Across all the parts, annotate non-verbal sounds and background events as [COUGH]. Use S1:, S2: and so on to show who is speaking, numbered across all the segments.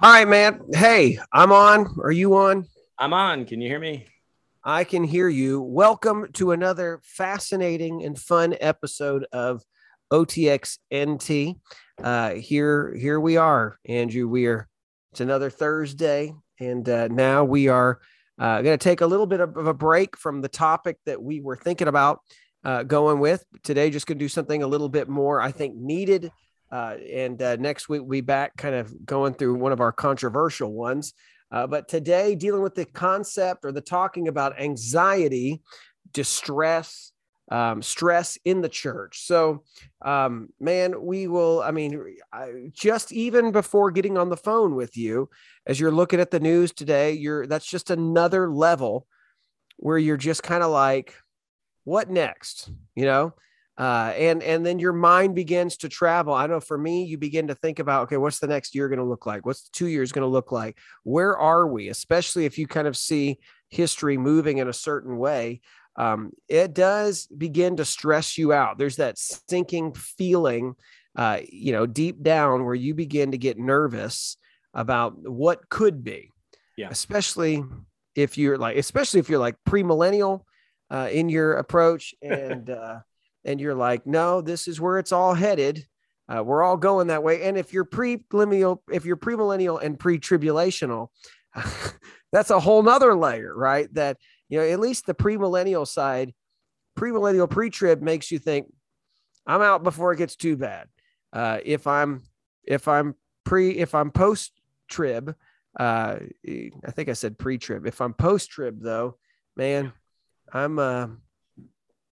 S1: All right, man. Hey, I'm on. Are you on?
S2: I'm on. Can you hear me?
S1: I can hear you. Welcome to another fascinating and fun episode of OTX NT. Uh, here, here we are, Andrew. We are. It's another Thursday, and uh, now we are uh, going to take a little bit of, of, a break from the topic that we were thinking about uh, going with today. Just going to do something a little bit more, I think, needed uh, and uh, next week we'll be back kind of going through one of our controversial ones. Uh, but today, dealing with the concept or the talking about anxiety, distress, um, stress in the church. So, um, man, we will, I mean, I, just even before getting on the phone with you, as you're looking at the news today, you're that's just another level where you're just kind of like, what next? You know, uh, and and then your mind begins to travel. I know for me, you begin to think about okay, what's the next year going to look like? What's the two years going to look like? Where are we? Especially if you kind of see history moving in a certain way, um, it does begin to stress you out. There's that sinking feeling, uh, you know, deep down where you begin to get nervous about what could be.
S2: Yeah.
S1: Especially if you're like, especially if you're like premillennial uh, in your approach [LAUGHS] and. Uh, and you're like, no, this is where it's all headed. Uh, we're all going that way. And if you're pre-millennial, if you're premillennial and pre-tribulational, [LAUGHS] that's a whole nother layer, right? That you know, at least the premillennial side, premillennial pre-trib makes you think, I'm out before it gets too bad. Uh, if I'm if I'm pre if I'm post trib, uh, I think I said pre trib. If I'm post trib though, man, I'm uh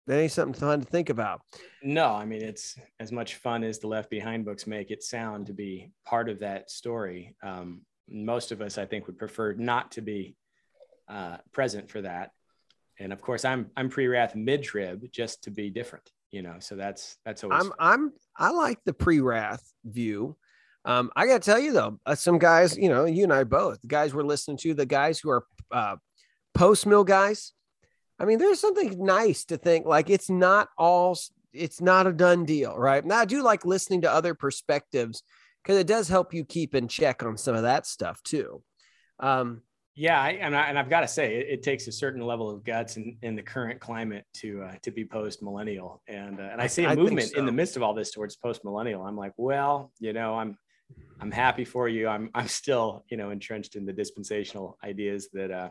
S1: that ain't something fun to think about.
S2: No, I mean it's as much fun as the Left Behind books make it sound to be part of that story. Um, most of us, I think, would prefer not to be uh, present for that. And of course, I'm I'm pre-wrath mid-trib just to be different, you know. So that's that's always.
S1: I'm fun. I'm I like the pre-wrath view. Um, I got to tell you though, uh, some guys, you know, you and I both, the guys we're listening to, the guys who are uh, post mill guys, I mean, there's something nice to think like it's not all, it's not a done deal, right? Now, I do like listening to other perspectives because it does help you keep in check on some of that stuff too. Um,
S2: yeah, I, and, I, have got to say, it, it, takes a certain level of guts in, in the current climate to uh, to be post millennial, and uh, and I see a I movement so. in the midst of all this towards post millennial. I'm like, well, you know, I'm I'm happy for you. I'm I'm still you know entrenched in the dispensational ideas that uh,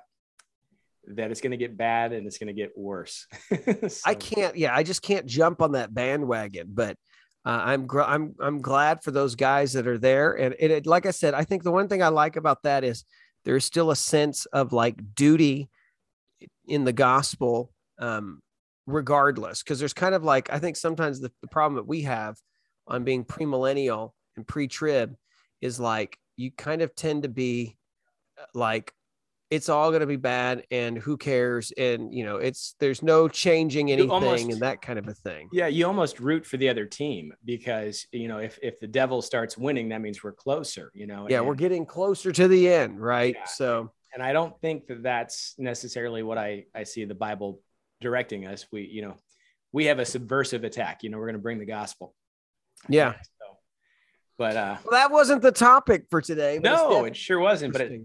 S2: that it's going to get bad and it's going to get worse. [LAUGHS]
S1: so. I can't, yeah, I just can't jump on that bandwagon, but uh, I'm, gr- I'm, I'm glad for those guys that are there. And it, it, like I said, I think the one thing I like about that is there's still a sense of like duty in the gospel, um, regardless. Cause there's kind of like, I think sometimes the, the problem that we have on being premillennial and pre-trib is like, you kind of tend to be uh, like it's all going to be bad and who cares and you know it's there's no changing anything almost, and that kind of a thing.
S2: Yeah you almost root for the other team because you know if if the devil starts winning that means we're closer you know
S1: yeah
S2: and,
S1: we're getting closer to the end right? Yeah. so
S2: and i don't think that that's necessarily what i i see the bible directing us. We you know we have a subversive attack you know we're going to bring the gospel.
S1: Yeah.
S2: So, but uh
S1: well, that wasn't the topic for today
S2: no it sure wasn't but it,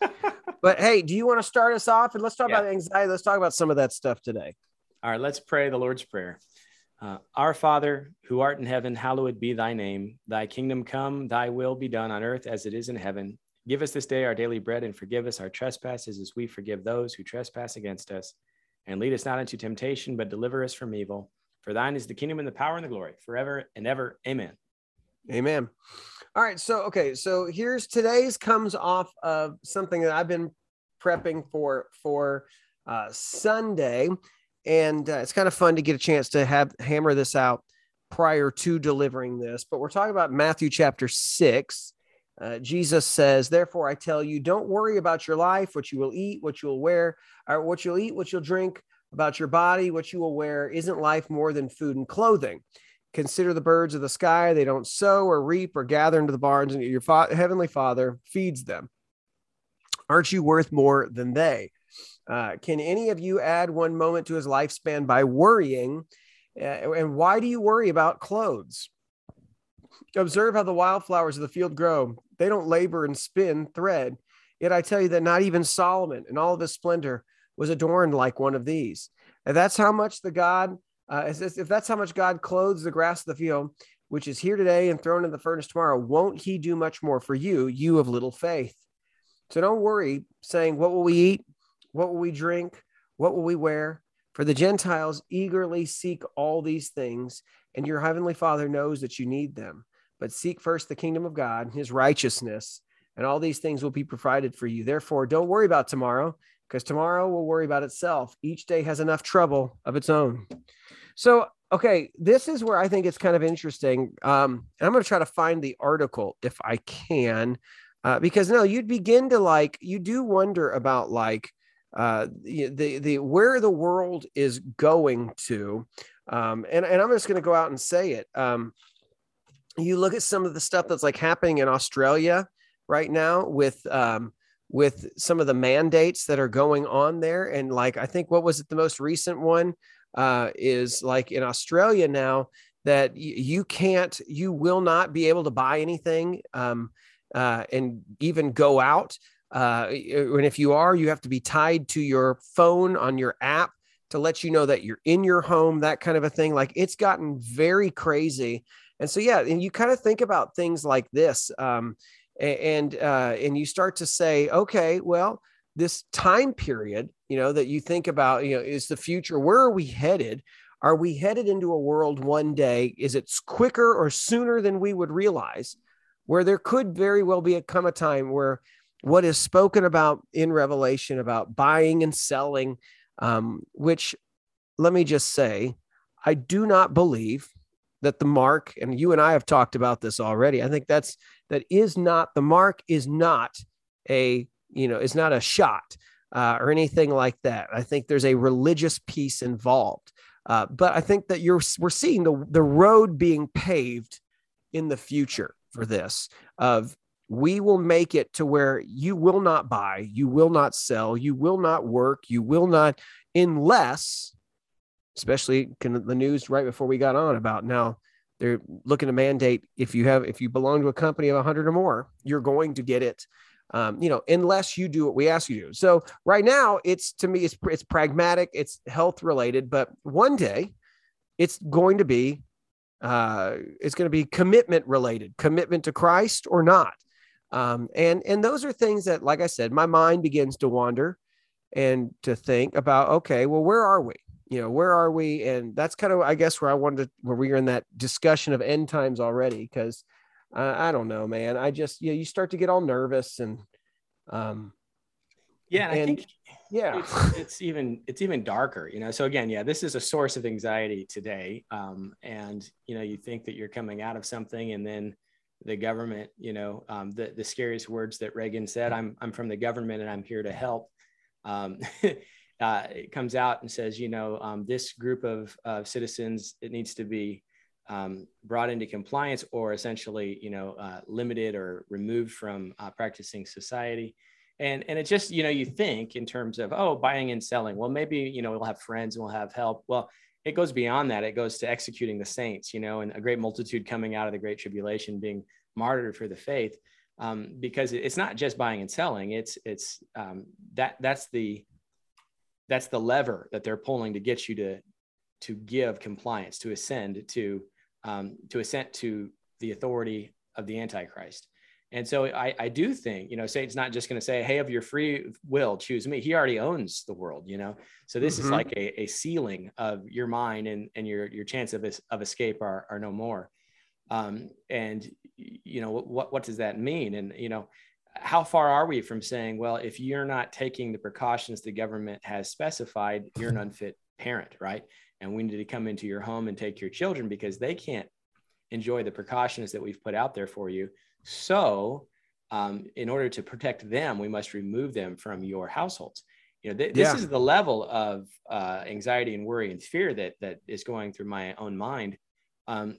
S2: [LAUGHS]
S1: but hey, do you want to start us off? And let's talk yeah. about anxiety. Let's talk about some of that stuff today.
S2: All right, let's pray the Lord's Prayer. Uh, Our Father, who art in heaven, hallowed be thy name. Thy kingdom come, thy will be done on earth as it is in heaven. Give us this day our daily bread and forgive us our trespasses as we forgive those who trespass against us. And lead us not into temptation, but deliver us from evil. For thine is the kingdom and the power and the glory forever and ever. Amen.
S1: Amen. All right. So, okay. So here's today's comes off of something that I've been prepping for for uh, Sunday, and uh, it's kind of fun to get a chance to have hammer this out prior to delivering this. But we're talking about Matthew chapter six. Uh, Jesus says, "Therefore, I tell you, don't worry about your life, what you will eat, what you will wear, or what you'll eat, what you'll drink." About your body, what you will wear, isn't life more than food and clothing? Consider the birds of the sky. They don't sow or reap or gather into the barns, and your fa- heavenly Father feeds them. Aren't you worth more than they? Uh, can any of you add one moment to his lifespan by worrying? Uh, and why do you worry about clothes? Observe how the wildflowers of the field grow. They don't labor and spin thread. Yet I tell you that not even Solomon in all of his splendor was adorned like one of these. And that's how much the God, uh, if that's how much God clothes the grass of the field, which is here today and thrown in the furnace tomorrow, won't he do much more for you, you of little faith? So don't worry saying, What will we eat? What will we drink? What will we wear? For the Gentiles eagerly seek all these things, and your heavenly Father knows that you need them. But seek first the kingdom of God, his righteousness, and all these things will be provided for you. Therefore, don't worry about tomorrow, because tomorrow will worry about itself. Each day has enough trouble of its own. So, okay, this is where I think it's kind of interesting. Um, I'm going to try to find the article if I can, uh, because no, you'd begin to like, you do wonder about like, uh, the, the, the where the world is going to. Um, and, and I'm just going to go out and say it. Um, you look at some of the stuff that's like happening in Australia right now with, um, with some of the mandates that are going on there. And like, I think what was it, the most recent one uh, is like in Australia now that y- you can't, you will not be able to buy anything um, uh, and even go out uh, and if you are, you have to be tied to your phone on your app to let you know that you're in your home, that kind of a thing. Like it's gotten very crazy. And so, yeah, and you kind of think about things like this. Um, and uh, and you start to say, okay, well, this time period, you know, that you think about, you know, is the future. Where are we headed? Are we headed into a world one day? Is it quicker or sooner than we would realize? Where there could very well be a come a time where what is spoken about in Revelation about buying and selling, um, which let me just say, I do not believe that the mark, and you and I have talked about this already. I think that's that is not the mark is not a you know is not a shot uh, or anything like that. I think there's a religious piece involved, uh, but I think that you're we're seeing the the road being paved in the future for this of we will make it to where you will not buy, you will not sell, you will not work, you will not, unless, especially can the news right before we got on about now, they're looking to mandate if you have if you belong to a company of 100 or more, you're going to get it. Um, you know, unless you do what we ask you to do. So right now, it's to me, it's it's pragmatic, it's health related, but one day, it's going to be uh, it's going to be commitment related, commitment to Christ or not. Um, and and those are things that, like I said, my mind begins to wander and to think about. Okay, well, where are we? You know, where are we? And that's kind of, I guess, where I wanted to, where we are in that discussion of end times already. Because uh, I don't know, man. I just, you know, you start to get all nervous and, um,
S2: yeah, and, and I think
S1: yeah,
S2: it's, it's, even it's even darker, you know. So again, yeah, this is a source of anxiety today, um, and you know, you think that you're coming out of something, and then the government, you know, um, the, the scariest words that Reagan said, I'm, I'm from the government and I'm here to help. Um, [LAUGHS] uh, it comes out and says, you know, um, this group of uh, citizens, it needs to be um, brought into compliance or essentially, you know, uh, limited or removed from uh, practicing society. And, and it just, you know, you think in terms of, oh, buying and selling, well, maybe, you know, we'll have friends and we'll have help. Well, it goes beyond that. It goes to executing the saints, you know, and a great multitude coming out of the great tribulation being martyred for the faith. Um, because it's not just buying and selling. It's it's um, that that's the that's the lever that they're pulling to get you to to give compliance, to ascend to um, to assent to the authority of the Antichrist. And so I, I do think, you know, Satan's not just going to say, hey, of your free will, choose me. He already owns the world, you know? So this mm-hmm. is like a, a sealing of your mind and, and your, your chance of, of escape are, are no more. Um, and, you know, what, what does that mean? And, you know, how far are we from saying, well, if you're not taking the precautions the government has specified, you're an unfit parent, right? And we need to come into your home and take your children because they can't enjoy the precautions that we've put out there for you so, um, in order to protect them, we must remove them from your households. You know, th- this yeah. is the level of uh, anxiety and worry and fear that that is going through my own mind, um,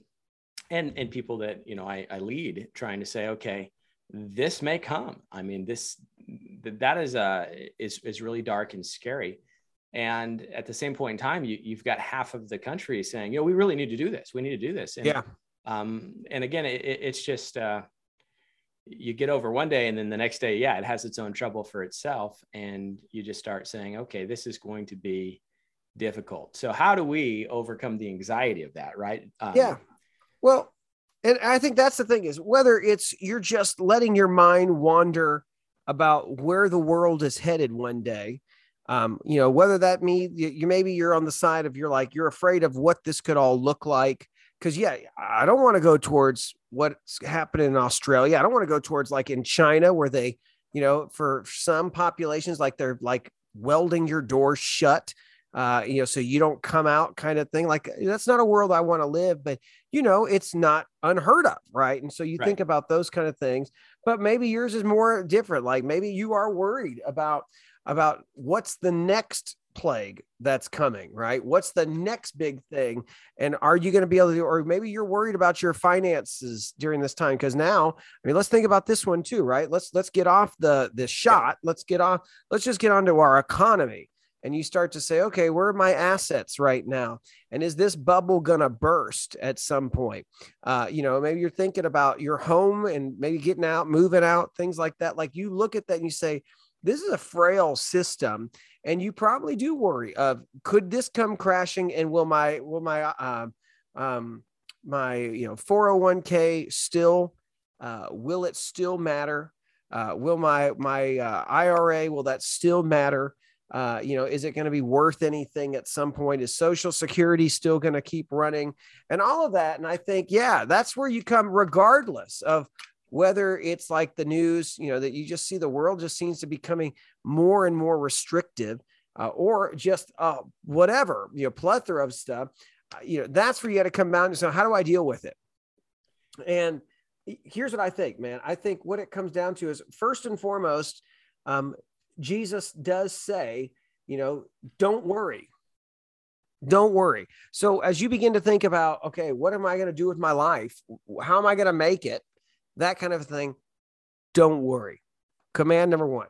S2: and and people that you know I, I lead, trying to say, okay, this may come. I mean, this that is uh is is really dark and scary. And at the same point in time, you, you've got half of the country saying, you know, we really need to do this. We need to do this. And,
S1: yeah
S2: Um, and again, it, it's just uh, you get over one day, and then the next day, yeah, it has its own trouble for itself, and you just start saying, okay, this is going to be difficult. So how do we overcome the anxiety of that, right?
S1: Um, yeah. Well, and I think that's the thing is whether it's you're just letting your mind wander about where the world is headed one day. Um, you know, whether that means you, you maybe you're on the side of you're like you're afraid of what this could all look like. Cause yeah, I don't want to go towards what's happening in Australia. I don't want to go towards like in China where they, you know, for some populations, like they're like welding your door shut uh, you know, so you don't come out kind of thing. Like that's not a world I want to live, but you know, it's not unheard of, right? And so you right. think about those kind of things, but maybe yours is more different. Like maybe you are worried about about what's the next plague that's coming, right? What's the next big thing? And are you going to be able to, or maybe you're worried about your finances during this time? Because now, I mean, let's think about this one too, right? Let's let's get off the the shot. Let's get off. Let's just get onto our economy and you start to say, okay, where are my assets right now? And is this bubble going to burst at some point? Uh, you know, maybe you're thinking about your home and maybe getting out, moving out, things like that. Like you look at that and you say, this is a frail system. And you probably do worry of could this come crashing and will my, will my, uh, um, my, you know, 401k still, uh, will it still matter? Uh, will my, my uh, IRA, will that still matter? Uh, you know, is it going to be worth anything at some point? Is Social Security still going to keep running? And all of that. And I think, yeah, that's where you come, regardless of whether it's like the news, you know, that you just see the world just seems to be becoming more and more restrictive, uh, or just uh, whatever, you know, plethora of stuff. Uh, you know, that's where you got to come down to. So, how do I deal with it? And here's what I think, man. I think what it comes down to is first and foremost, um, Jesus does say, you know, don't worry. Don't worry. So as you begin to think about, okay, what am I going to do with my life? How am I going to make it? That kind of thing. Don't worry. Command number one,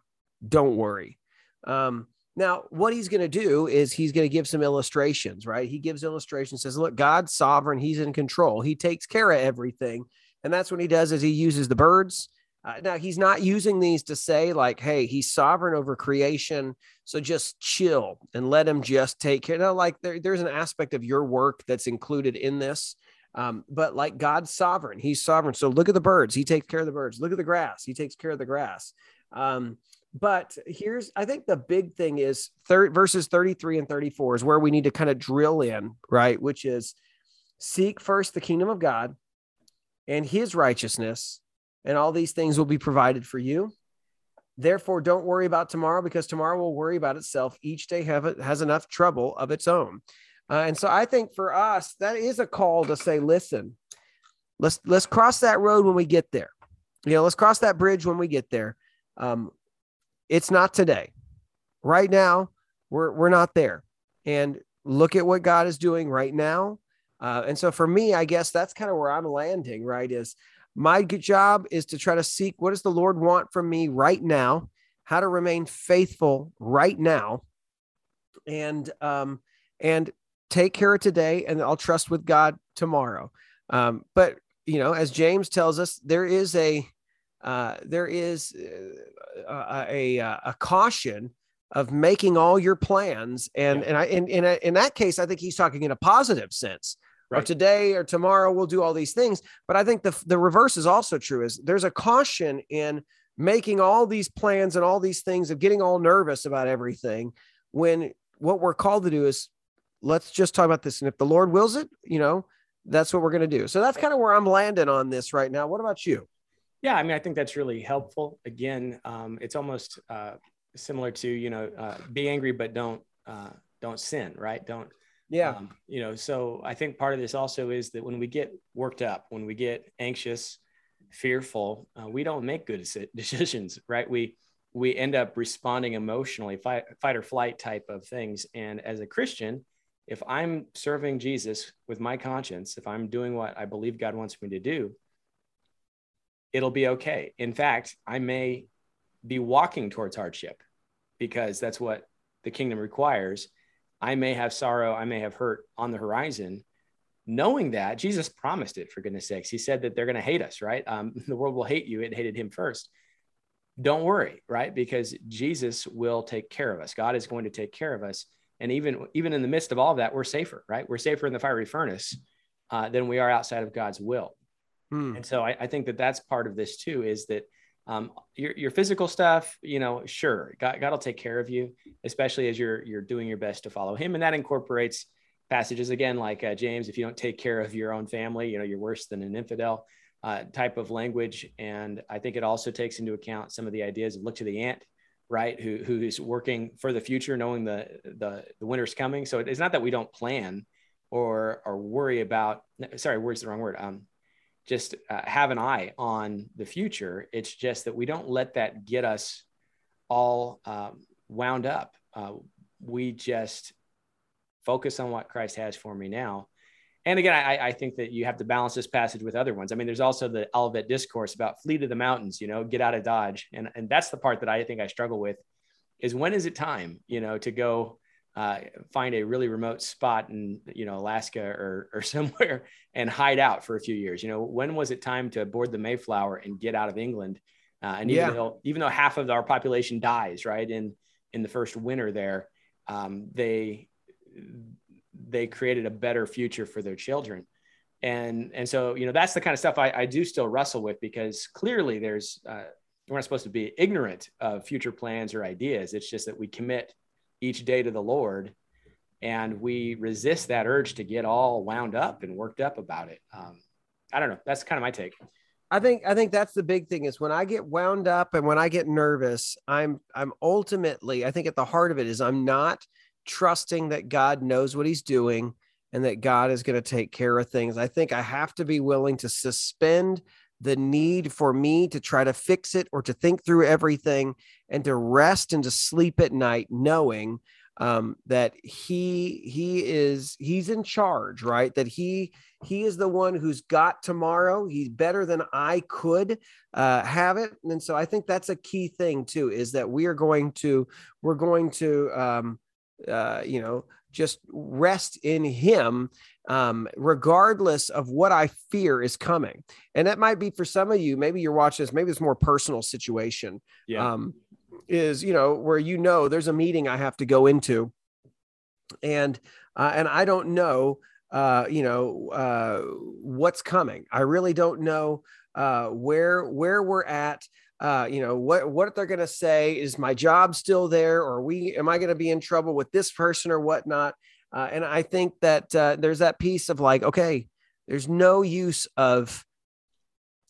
S1: don't worry. Um, now, what he's going to do is he's going to give some illustrations, right? He gives illustrations, says, look, God's sovereign. He's in control. He takes care of everything. And that's what he does is he uses the birds uh, now he's not using these to say like, "Hey, he's sovereign over creation, so just chill and let him just take care." No, like there, there's an aspect of your work that's included in this, um, but like God's sovereign, He's sovereign. So look at the birds; He takes care of the birds. Look at the grass; He takes care of the grass. Um, but here's, I think the big thing is verses 33 and 34 is where we need to kind of drill in, right? Which is seek first the kingdom of God and His righteousness and all these things will be provided for you. Therefore, don't worry about tomorrow because tomorrow will worry about itself. Each day have has enough trouble of its own. Uh, and so I think for us, that is a call to say, listen, let's let's cross that road when we get there. You know, let's cross that bridge when we get there. Um, it's not today. Right now, we're we're not there. And look at what God is doing right now. Uh, and so for me, I guess that's kind of where I'm landing, right? Is my job is to try to seek what does the Lord want from me right now, how to remain faithful right now, and um, and take care of today, and I'll trust with God tomorrow. Um, but you know, as James tells us, there is a uh, there is uh, a, a, a caution of making all your plans, and yeah. and I in in, a, in that case, I think he's talking in a positive sense right. or today or tomorrow we'll do all these things. But I think the the reverse is also true. Is there's a caution in making all these plans and all these things of getting all nervous about everything when what we're called to do is let's just talk about this and if the lord wills it you know that's what we're going to do so that's kind of where i'm landing on this right now what about you
S2: yeah i mean i think that's really helpful again um, it's almost uh, similar to you know uh, be angry but don't uh, don't sin right don't
S1: yeah. Um,
S2: you know, so I think part of this also is that when we get worked up, when we get anxious, fearful, uh, we don't make good [LAUGHS] decisions, right? We we end up responding emotionally, fight, fight or flight type of things. And as a Christian, if I'm serving Jesus with my conscience, if I'm doing what I believe God wants me to do, it'll be okay. In fact, I may be walking towards hardship because that's what the kingdom requires I may have sorrow, I may have hurt on the horizon, knowing that Jesus promised it for goodness sakes. He said that they're going to hate us, right? Um, [LAUGHS] the world will hate you. It hated him first. Don't worry, right? Because Jesus will take care of us. God is going to take care of us. And even, even in the midst of all of that, we're safer, right? We're safer in the fiery furnace uh, than we are outside of God's will. Hmm. And so I, I, think that that's part of this too, is that um, your, your physical stuff, you know, sure, God, God will take care of you, especially as you're, you're doing your best to follow him. And that incorporates passages again, like uh, James, if you don't take care of your own family, you know, you're worse than an infidel uh, type of language. And I think it also takes into account some of the ideas of look to the ant, right? Who, who is working for the future, knowing the, the, the winter's coming. So it's not that we don't plan or, or worry about, sorry, worry's the wrong word. Um, just uh, have an eye on the future. It's just that we don't let that get us all um, wound up. Uh, we just focus on what Christ has for me now. And again, I, I, think that you have to balance this passage with other ones. I mean, there's also the Olivet discourse about flee to the mountains, you know, get out of Dodge. And, and that's the part that I think I struggle with is when is it time, you know, to go uh, find a really remote spot in, you know, Alaska or, or [LAUGHS] somewhere and hide out for a few years. You know, when was it time to board the Mayflower and get out of England? Uh, and even yeah. though, even though half of our population dies, right. In, in the first winter there, um, they, they created a better future for their children. And and so you know that's the kind of stuff i, I do still wrestle with because clearly there's uh, we're not supposed to be ignorant of future plans or ideas. It's just that we commit each day to the lord and we resist that urge to get all wound up and worked up about it. Um, i don't know. That's kind of my take.
S1: I think I think that's the big thing is when I get wound up and when I get nervous, I'm I'm ultimately I think at the heart of it is I'm not trusting that God knows what he's doing and that God is going to take care of things. I think I have to be willing to suspend the need for me to try to fix it or to think through everything and to rest and to sleep at night knowing um, that he he is he's in charge right? That he he is the one who's got tomorrow. He's better than i could uh, have it. And so i think that's a key thing too is that we are going to we're going to um, uh, you know, just rest in Him, um, regardless of what I fear is coming. And that might be for some of you. Maybe you're watching this. Maybe it's more personal situation. Yeah. Um, is you know where you know there's a meeting I have to go into, and uh, and I don't know uh, you know uh, what's coming. I really don't know uh, where where we're at uh, you know what what they're going to say is my job still there or we am i going to be in trouble with this person or whatnot? Uh, and i think that uh, there's that piece of like okay there's no use of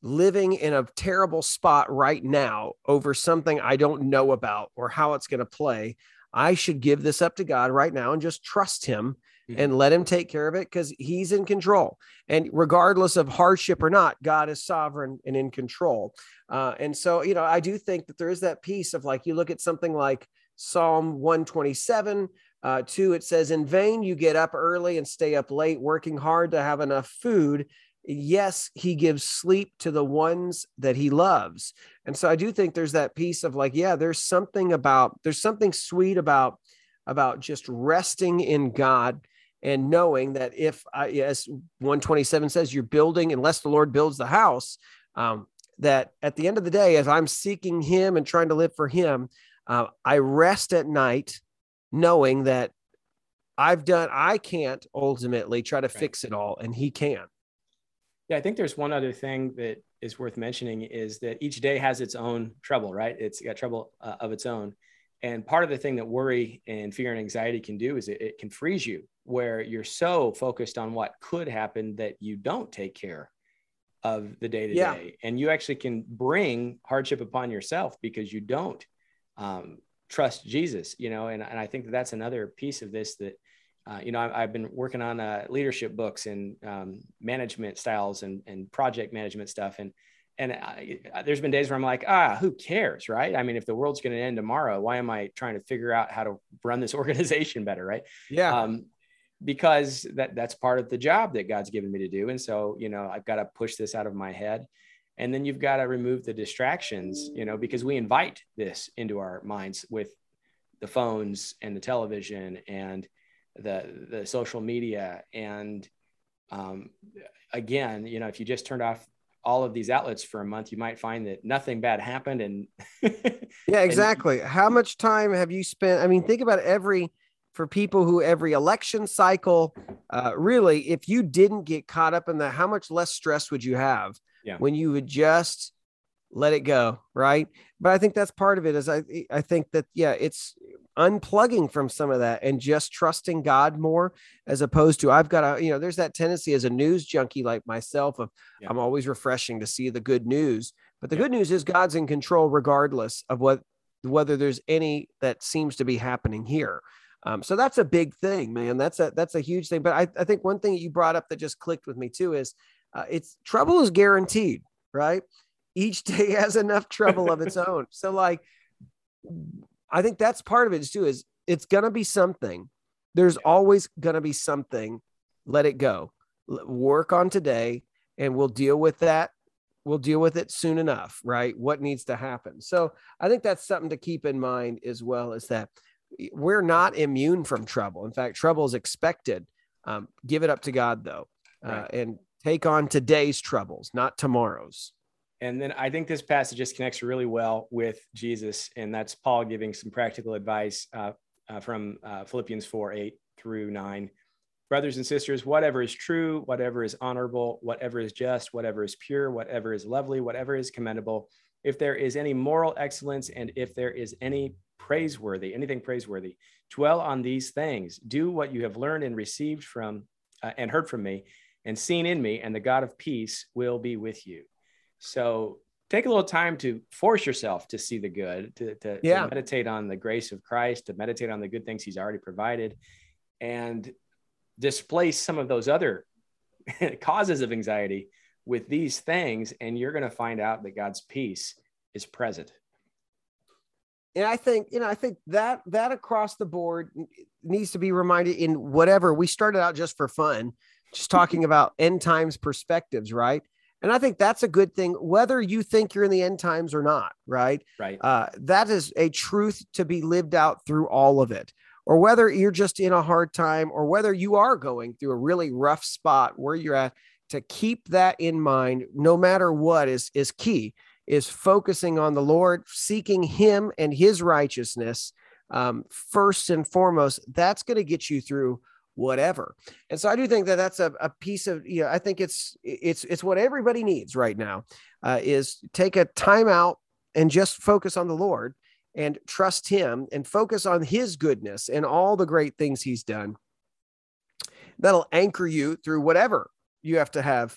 S1: living in a terrible spot right now over something i don't know about or how it's going to play. I should give this up to god right now and just trust him mm-hmm. and let him take care of it because he's in control. And regardless of hardship or not, God is sovereign and in control. Uh, and so, you know, I do think that there is that piece of like, you look at something like Psalm 127, uh, two, it says, In vain you get up early and stay up late, working hard to have enough food. Yes, he gives sleep to the ones that he loves. And so I do think there's that piece of like, yeah, there's something about, there's something sweet about, about just resting in God and knowing that if I, as 127 says, you're building, unless the Lord builds the house, um, that at the end of the day, as I'm seeking Him and trying to live for Him, uh, I rest at night knowing that I've done, I can't ultimately try to right. fix it all, and He can.
S2: Yeah, I think there's one other thing that is worth mentioning is that each day has its own trouble, right? It's got trouble uh, of its own. And part of the thing that worry and fear and anxiety can do is it, it can freeze you where you're so focused on what could happen that you don't take care of the day to day. And you actually can bring hardship upon yourself because you don't um, trust Jesus, you know. And, and I think that that's another piece of this that, uh, you know, I, have been working on uh, leadership books and um, management styles and, and project management stuff. And and I, there's been days where I'm like, ah, who cares, right? I mean, if the world's going to end tomorrow, why am I trying to figure out how to run this [LAUGHS] organization better, right?
S1: Yeah.
S2: Um, because that that's part of the job that God's given me to do. And so, you know, I've got to push this out of my head. And then you've got to remove the distractions, you know, because we invite this into our minds with the phones and the television and the the social media and um, again, you know, if you just turned off all of these outlets for a month, you might find that nothing bad happened. And [LAUGHS]
S1: yeah, exactly. And, How much time have you spent? I mean, think about every for people who every election cycle, uh, really, if you didn't get caught up in that, how much less stress would you have
S2: yeah.
S1: when you would just let it go, right? But I think that's part of it. Is I I think that yeah, it's unplugging from some of that and just trusting God more as opposed to I've got a you know, there's that tendency as a news junkie like myself of yeah. I'm always refreshing to see the good news. But the yeah. good news is God's in control regardless of what whether there's any that seems to be happening here. Um, so that's a big thing, man. That's a that's a huge thing. But I, I think one thing that you brought up that just clicked with me too is uh, it's trouble is guaranteed, right? Each [LAUGHS] day has enough trouble of its own. So like I think that's part of it too, is it's gonna be something. There's always gonna be something. Let it go. Work on today and we'll deal with that. We'll deal with it soon enough, right? What needs to happen. So I think that's something to keep in mind as well as that we're not immune from trouble. In fact, trouble is expected. Um, give it up to God though, uh, right. and take on today's troubles, not tomorrow's.
S2: And then I think this passage just connects really well with Jesus, and that's Paul giving some practical advice uh, uh, from uh, Philippians 4 8 through 9. Brothers and sisters, whatever is true, whatever is honorable, whatever is just, whatever is pure, whatever is lovely, whatever is commendable, if there is any moral excellence and if there is any praiseworthy, anything praiseworthy, dwell on these things. Do what you have learned and received from uh, and heard from me and seen in me, and the God of peace will be with you. So take a little time to force yourself to see the good, to, to, yeah. to meditate on the grace of Christ, to meditate on the good things he's already provided, and displace some of those other [LAUGHS] causes of anxiety with these things. And you're going to find out that God's peace is present.
S1: And I think, you know, I think that that across the board needs to be reminded in whatever we started out just for fun, just talking about end times perspectives, right? And I think that's a good thing, whether you think you're in the end times or not, right?
S2: Right.
S1: Uh, that is a truth to be lived out through all of it. Or whether you're just in a hard time, or whether you are going through a really rough spot where you're at, to keep that in mind, no matter what, is is key. Is focusing on the Lord, seeking Him and His righteousness um, first and foremost. That's going to get you through whatever. And so I do think that that's a, a piece of, you know, I think it's, it's, it's what everybody needs right now uh, is take a time out and just focus on the Lord and trust him and focus on his goodness and all the great things he's done. That'll anchor you through whatever you have to have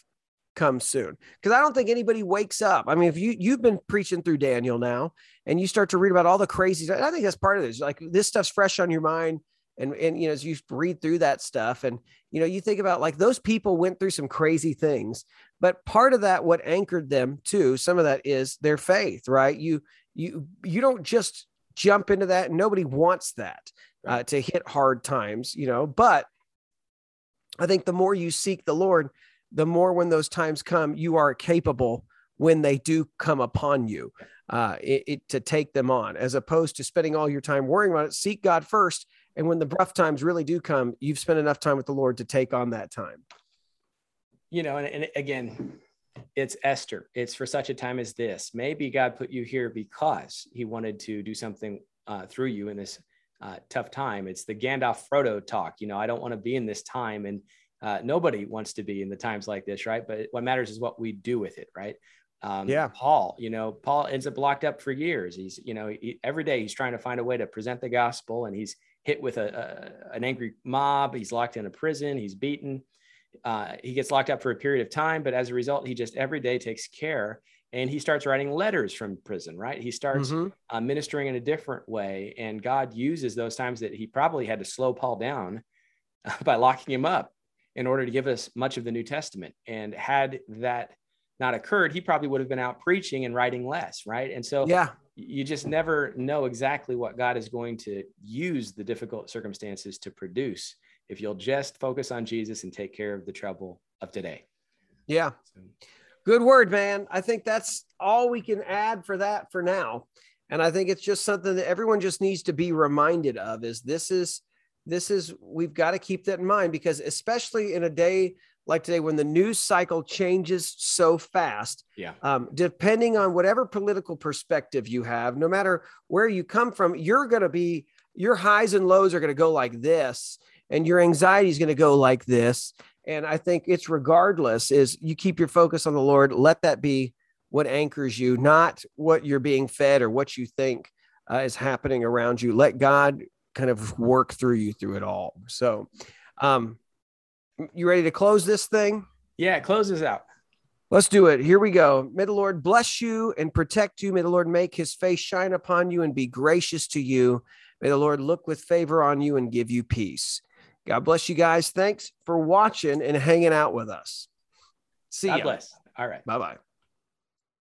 S1: come soon. Because I don't think anybody wakes up. I mean, if you you've been preaching through Daniel now and you start to read about all the crazy, I think that's part of this. Like this stuff's fresh on your mind and and you know as you read through that stuff and you know you think about like those people went through some crazy things but part of that what anchored them too some of that is their faith right? You you you don't just jump into that. Nobody wants that uh, to hit hard times you know but i think the more you seek the lord the more when those times come you are capable when they do come upon you uh, it, it, to take them on as opposed to spending all your time worrying about it. Seek god first and when the rough times really do come, you've spent enough time with the Lord to take on that time.
S2: You know, and, and again, it's Esther. It's for such a time as this. Maybe God put you here because he wanted to do something uh, through you in this uh, tough time. It's the Gandalf Frodo talk. You know, I don't want to be in this time, and uh, nobody wants to be in the times like this, right? But what matters is what we do with it, right? Um,
S1: yeah.
S2: Paul, you know, Paul ends up locked up for years. He's, you know, he, every day he's trying to find a way to present the gospel, and he's hit with a, a, an angry mob. He's locked in a prison. He's beaten. Uh, he gets locked up for a period of time, but as a result, he just every day takes care and he starts writing letters from prison, right? He starts mm-hmm. uh, ministering in a different way. And God uses those times that he probably had to slow Paul down [LAUGHS] by locking him up in order to give us much of the New Testament. And had that not occurred, he probably would have been out preaching and writing less, right? And so,
S1: yeah,
S2: you just never know exactly what God is going to use the difficult circumstances to produce if you'll just focus on Jesus and take care of the trouble of today.
S1: Yeah. Good word, man. I think that's all we can add for that for now. And I think it's just something that everyone just needs to be reminded of is this is this is we've got to keep that in mind because especially in a day like today when the news cycle changes so fast
S2: Yeah.
S1: um, depending on whatever political perspective you have no matter where you come from you're going to be your highs and lows are going to go like this and your anxiety is going to go like this. And i think it's regardless is you keep your focus on the lord let that be what anchors you not what you're being fed or what you think uh, is happening around you. Let god kind of work through you through it all. So um you ready to close this thing
S2: Yeah. It closes out.
S1: Let's do it. Here we go. May the Lord bless you and protect you. May the Lord make his face shine upon you and be gracious to you. May the Lord look with favor on you and give you peace. God bless you guys. Thanks for watching and hanging out with us. See you.
S2: God
S1: ya.
S2: bless. All right.
S1: Bye bye.